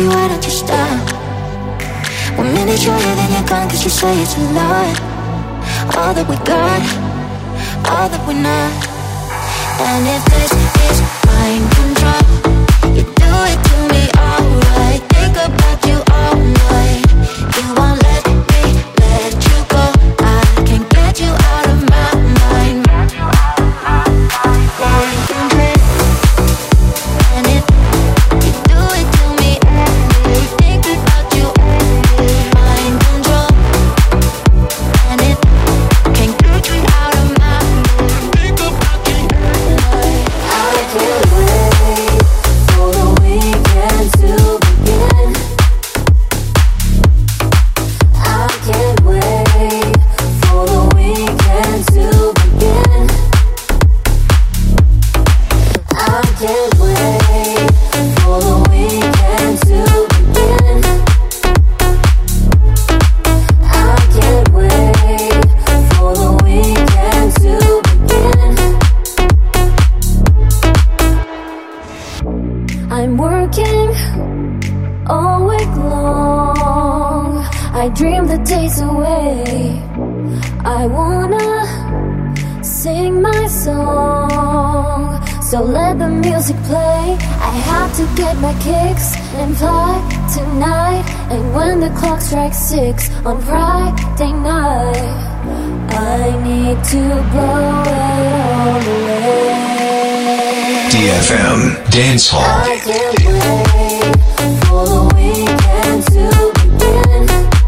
baby, why don't you stop? One minute you're here, then you're gone, cause you say it's a lie take long. I dream the days away. I wanna sing my song. So let the music play. I have to get my kicks and fly tonight. And when the clock strikes six on Friday night, I need to blow it all away. DFM Dance Hall all the weekend to begin.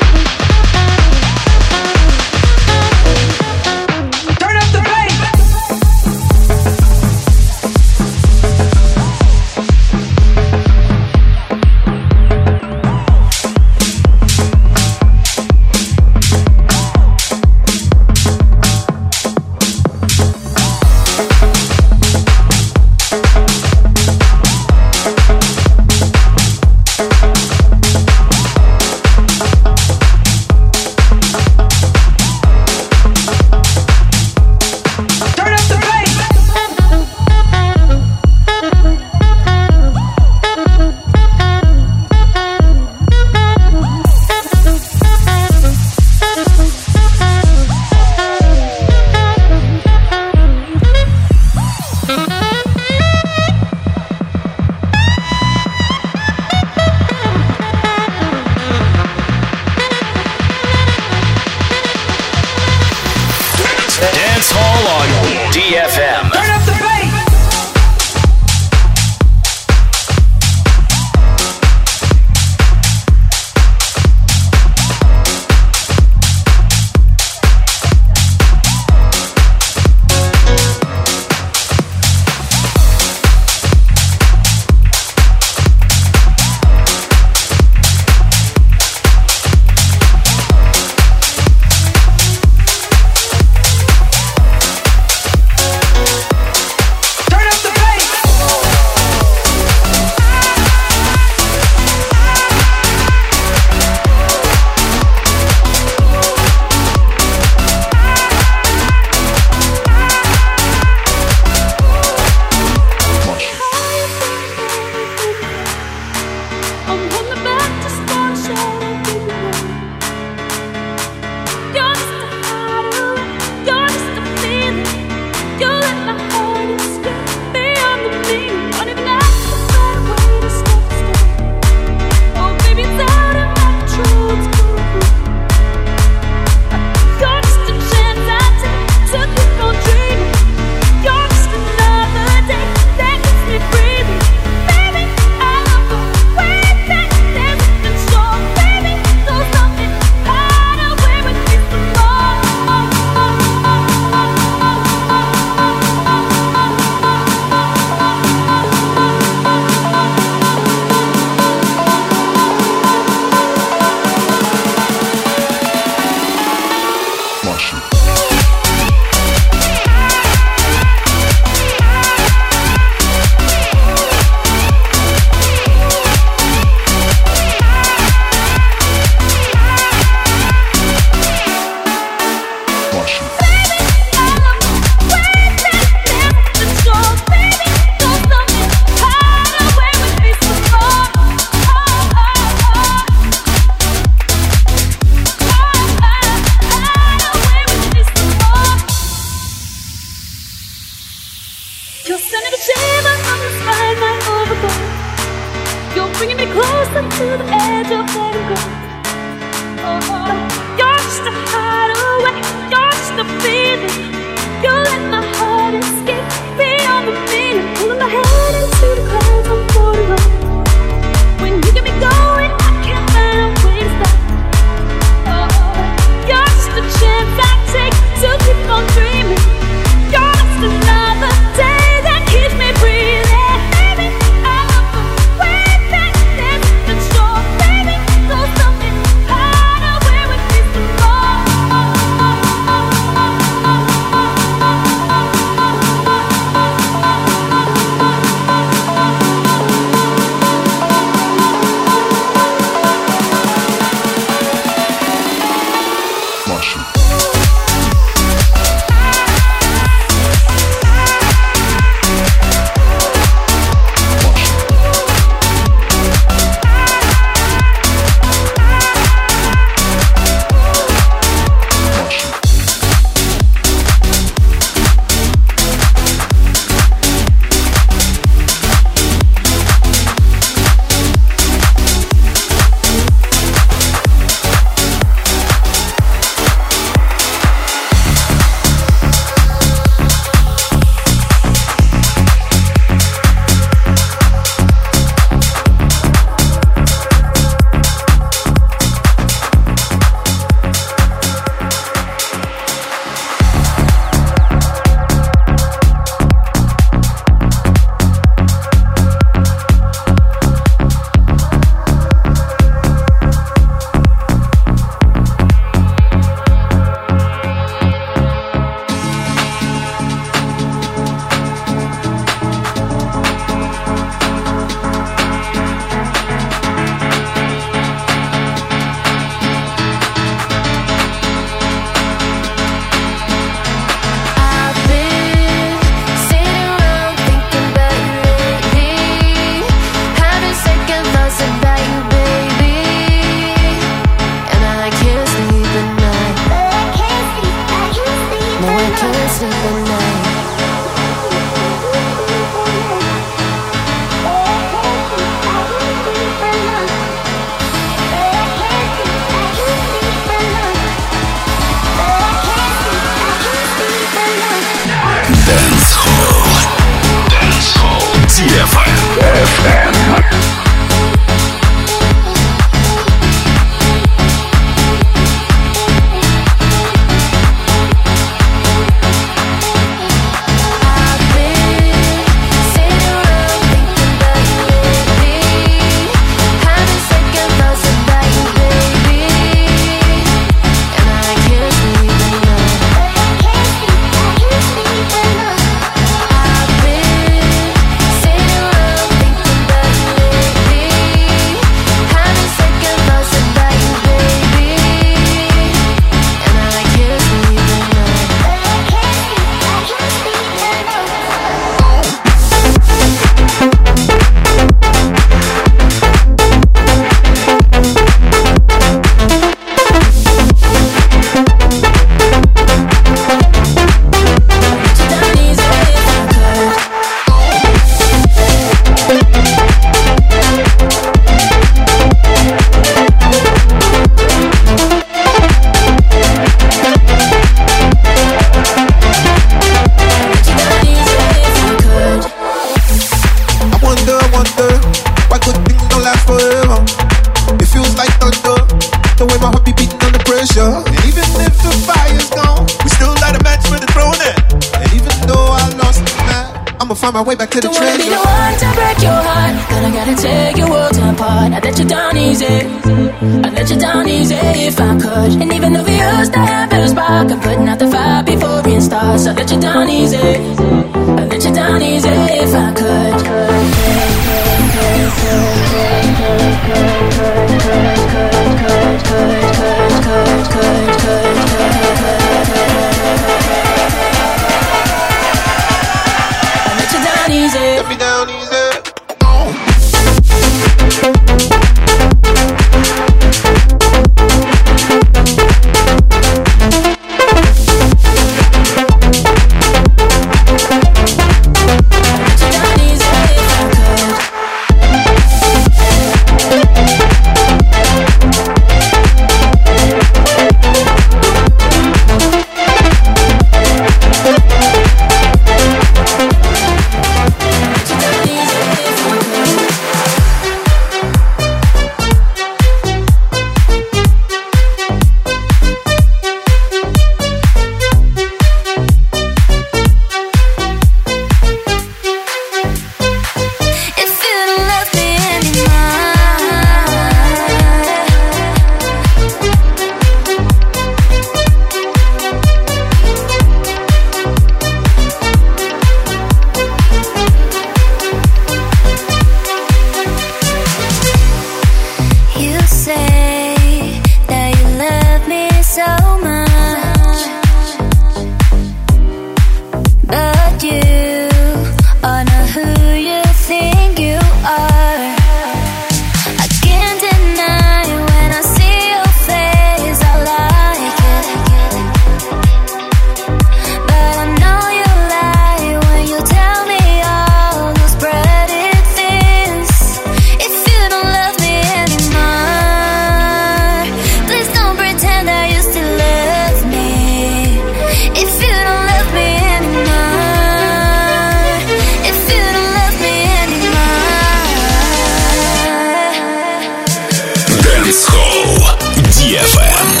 DFM.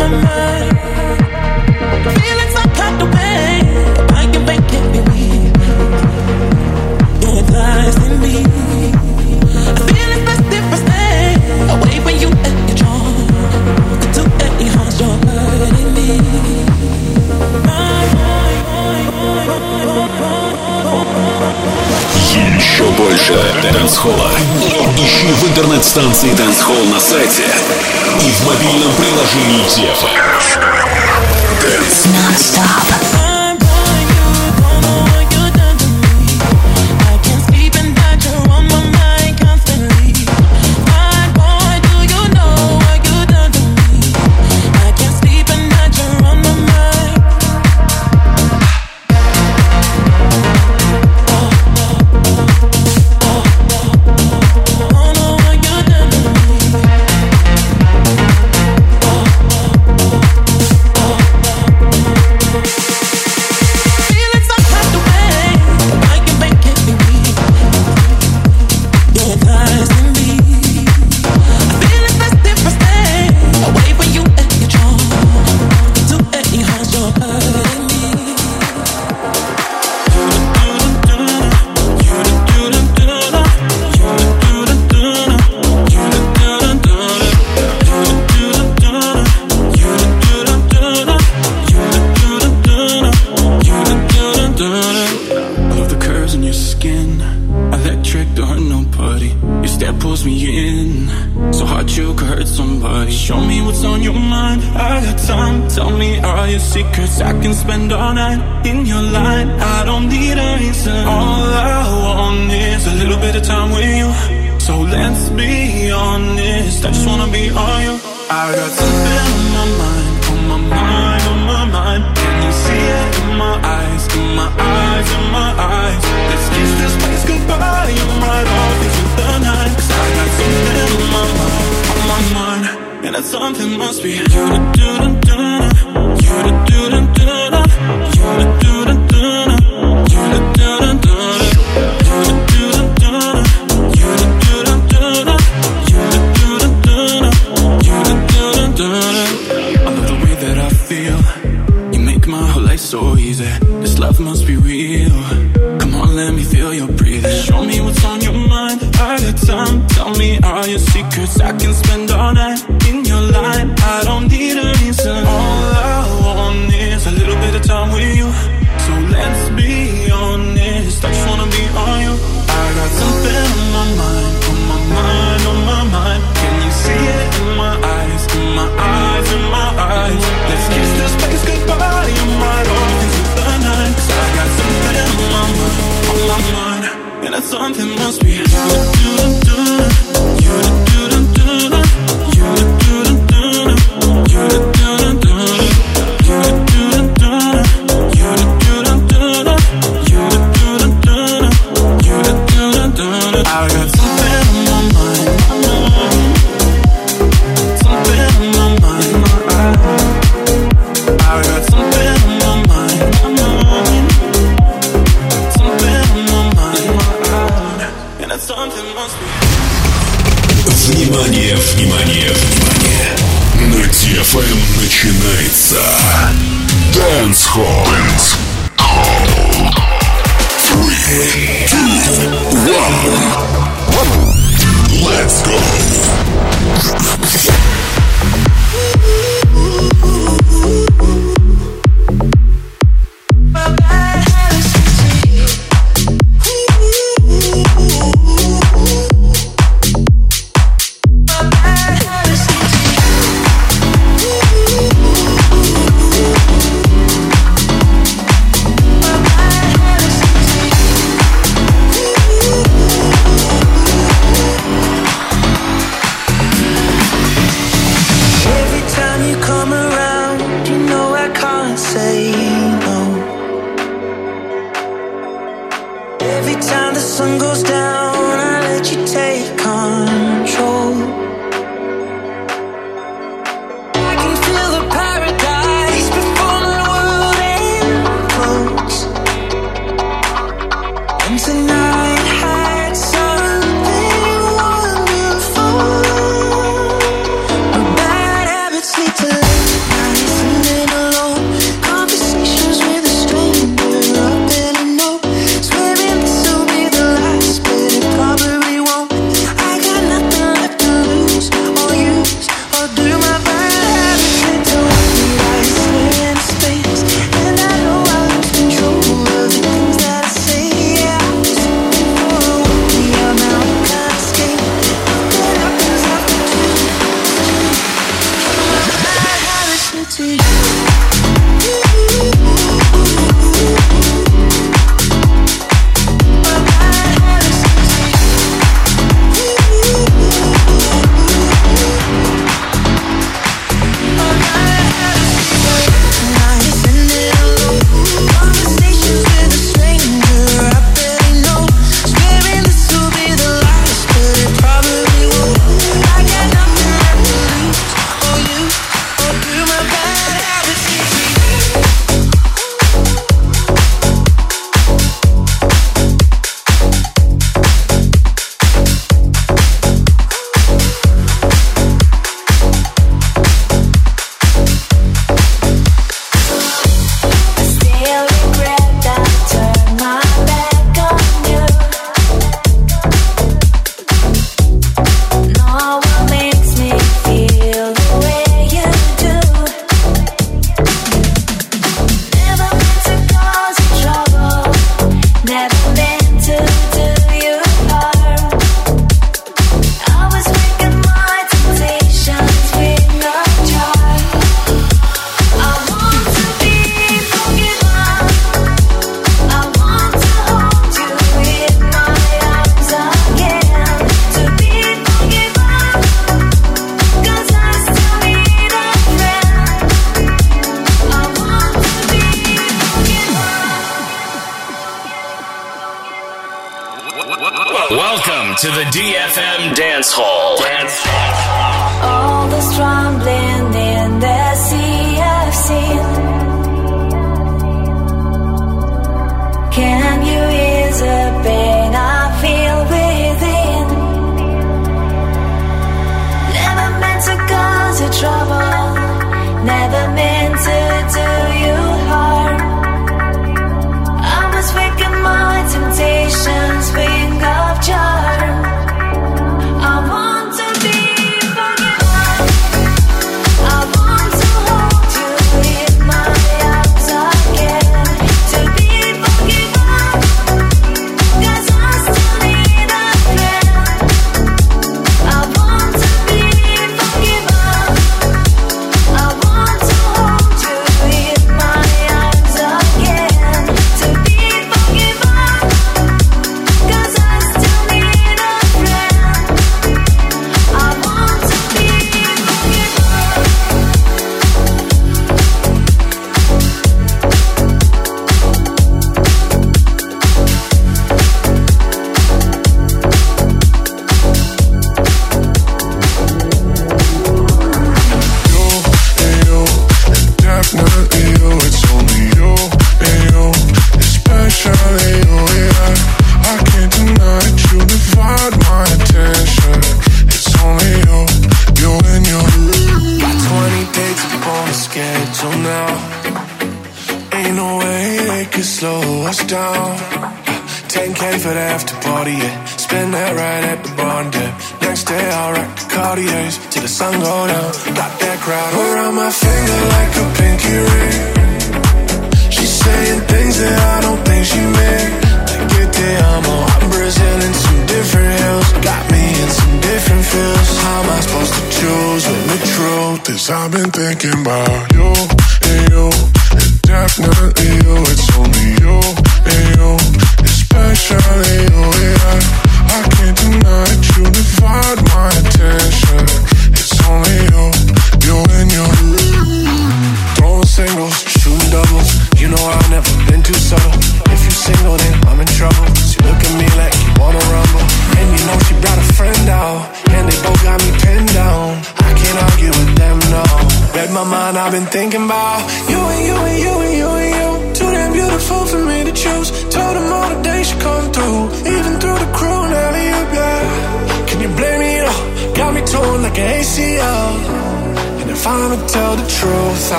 Feel it's best больше танцпола. Ищи в интернет-станции Танцхол на сайте и в мобильном приложении Дефа. Dance. Non-stop.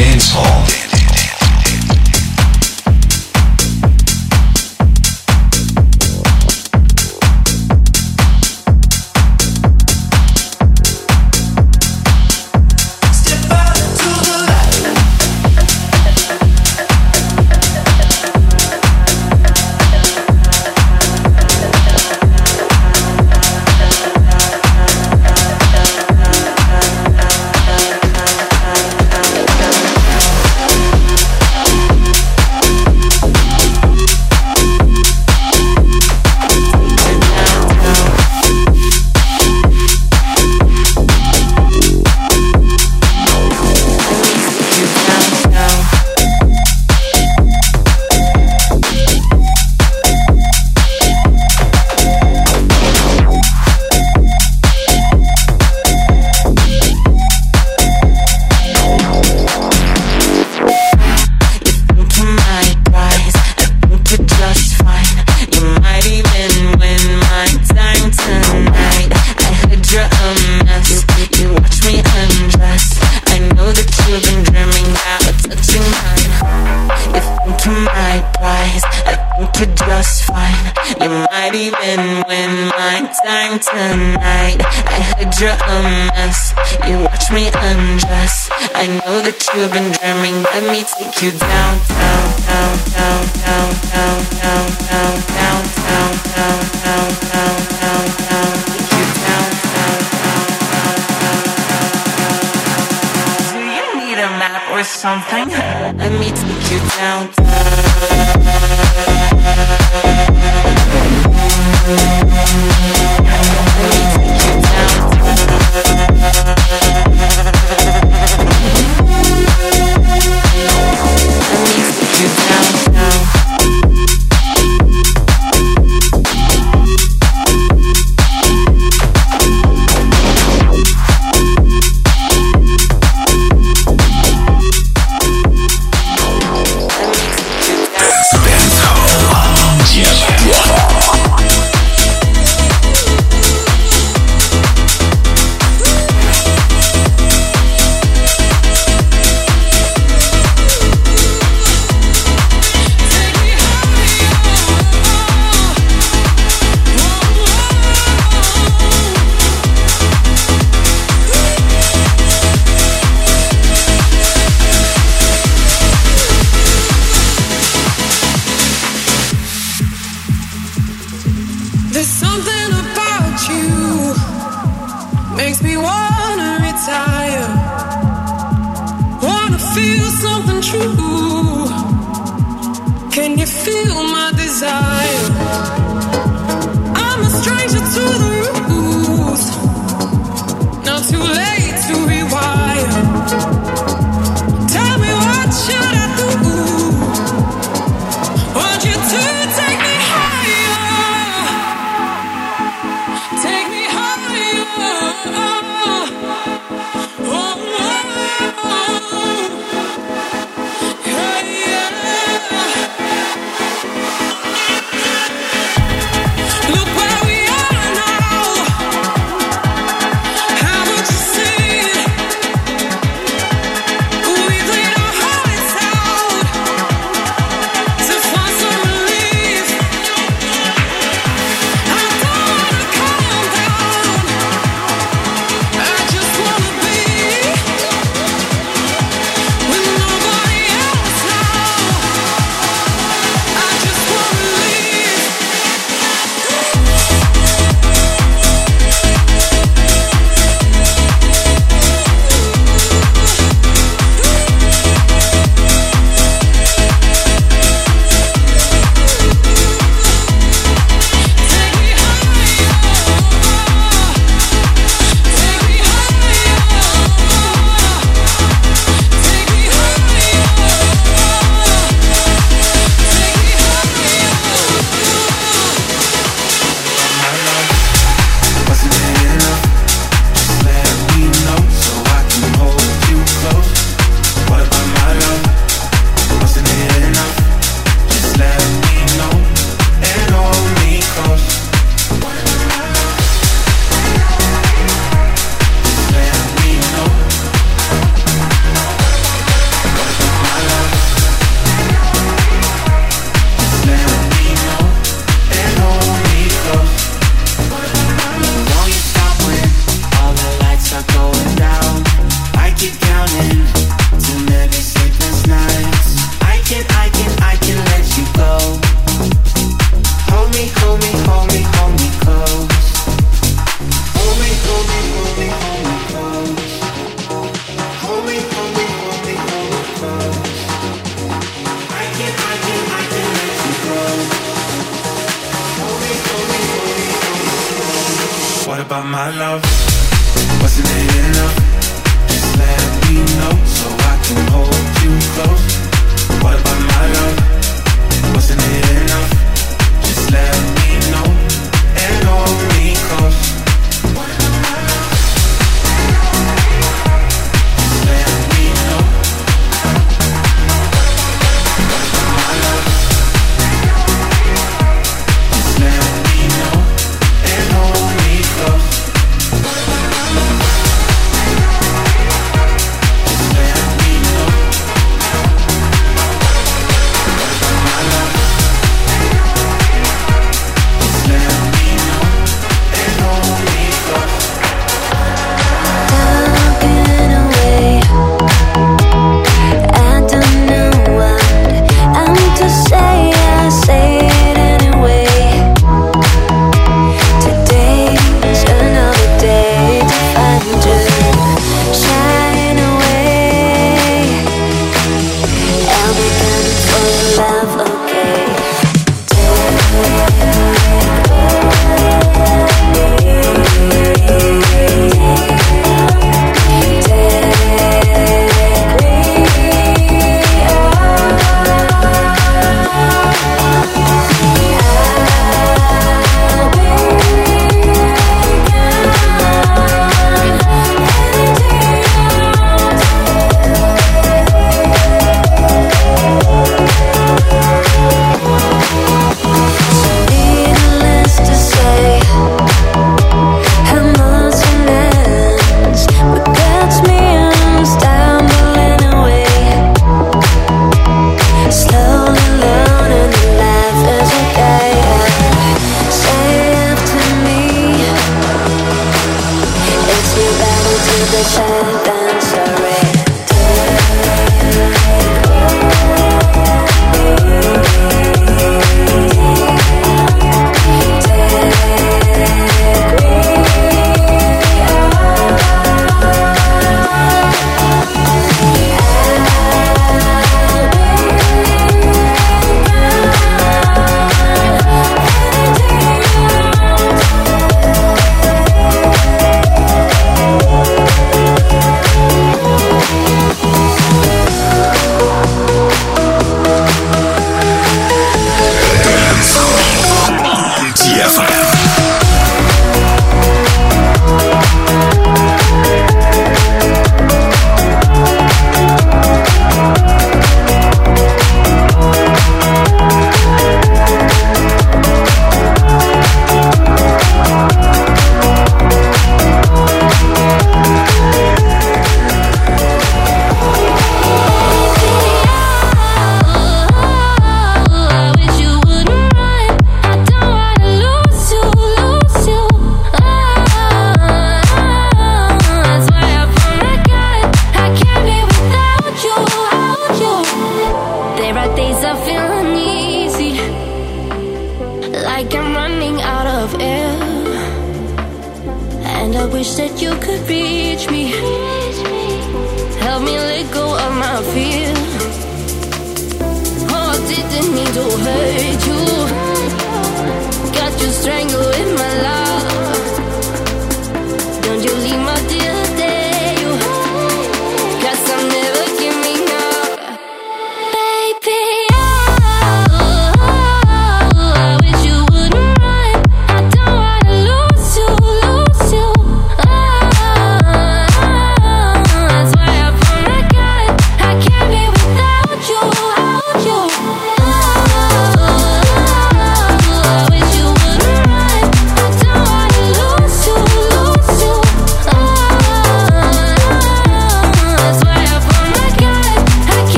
Dance Hall.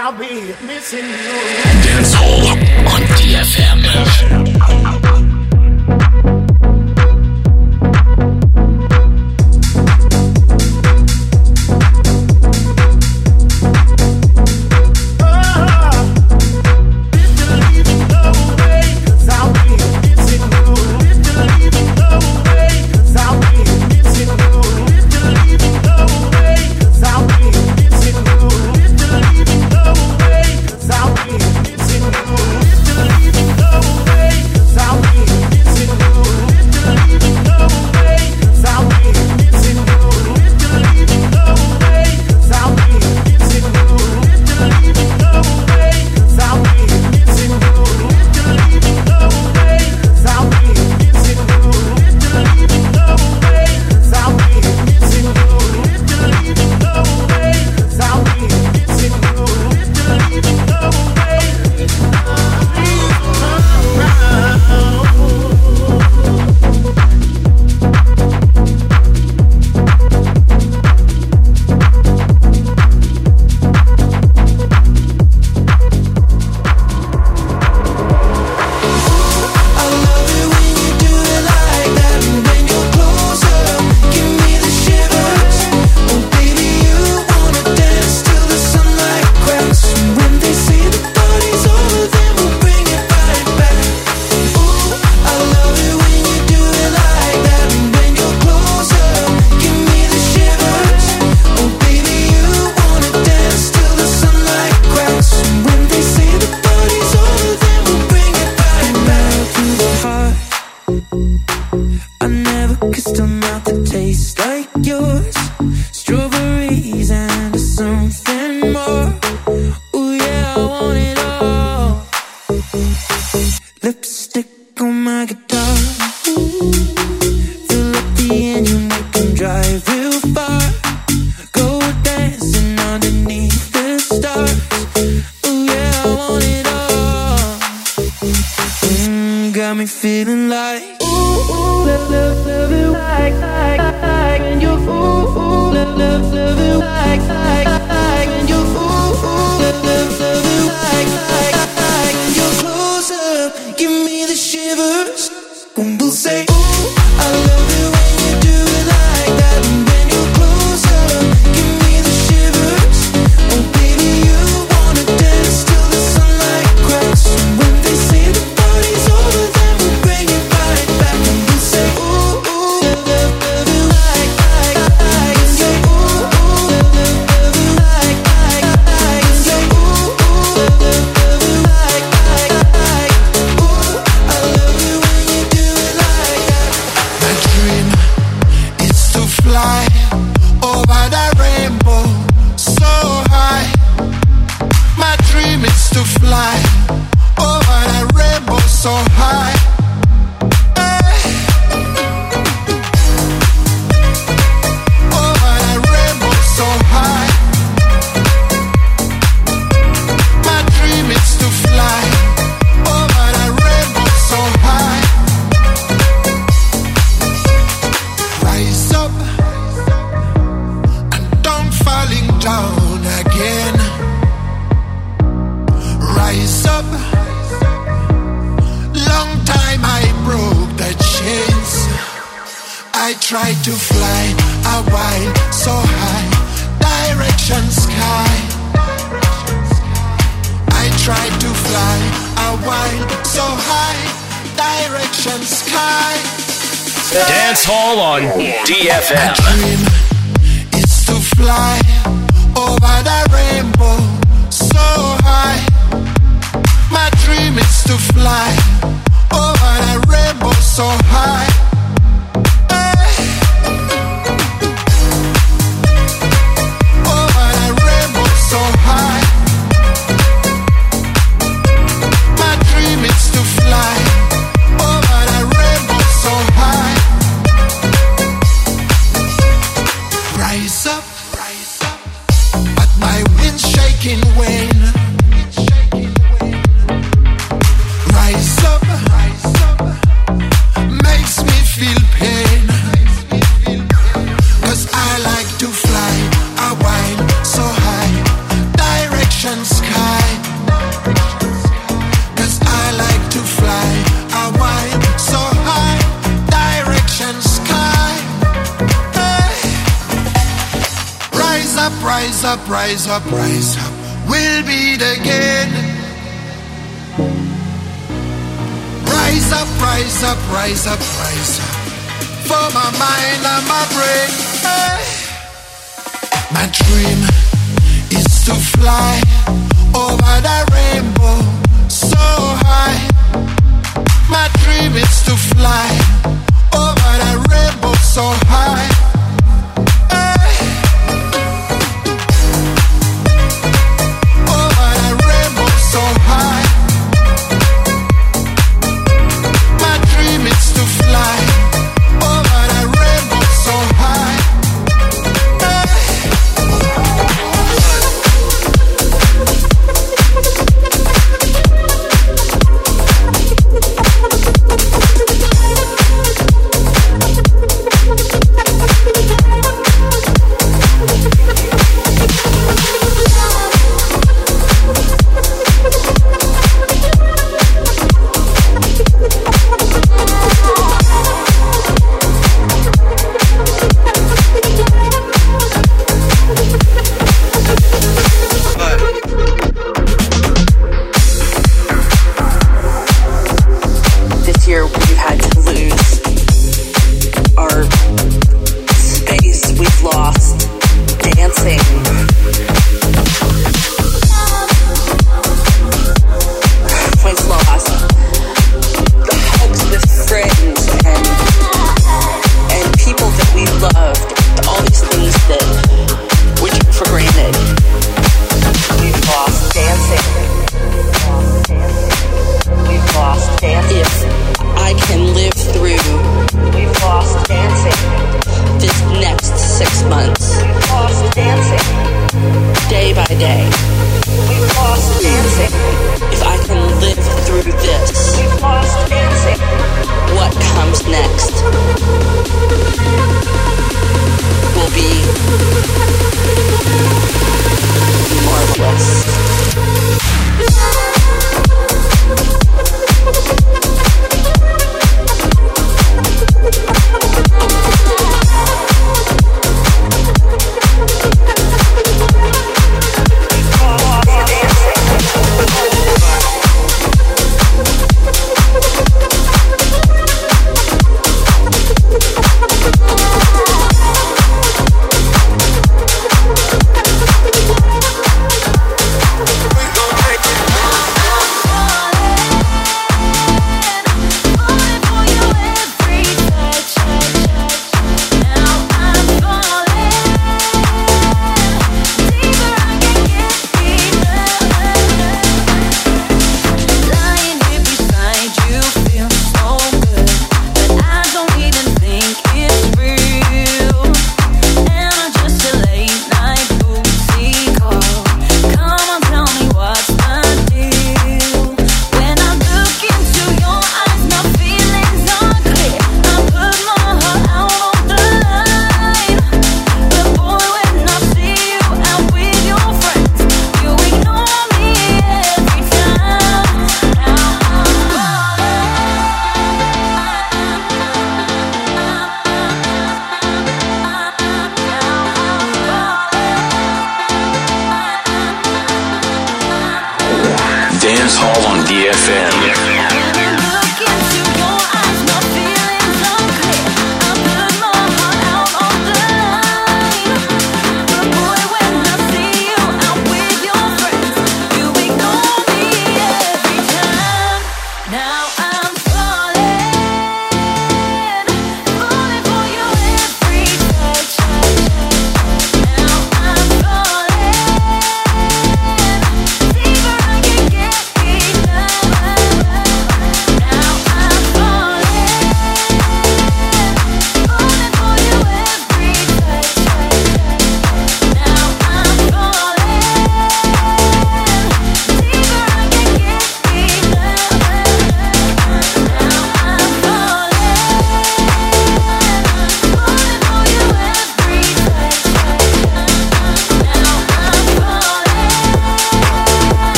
I'll be missing you. Dancehall on DFM. my brain. Eh. My dream is to fly over that rainbow so high. My dream is to fly over that rainbow so high.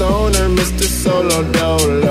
Stoner, Mr. Solo Dolo.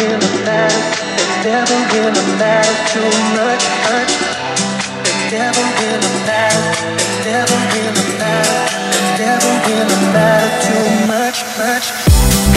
really matters. It never really matters too much. It never really matters. It never never too much. Much.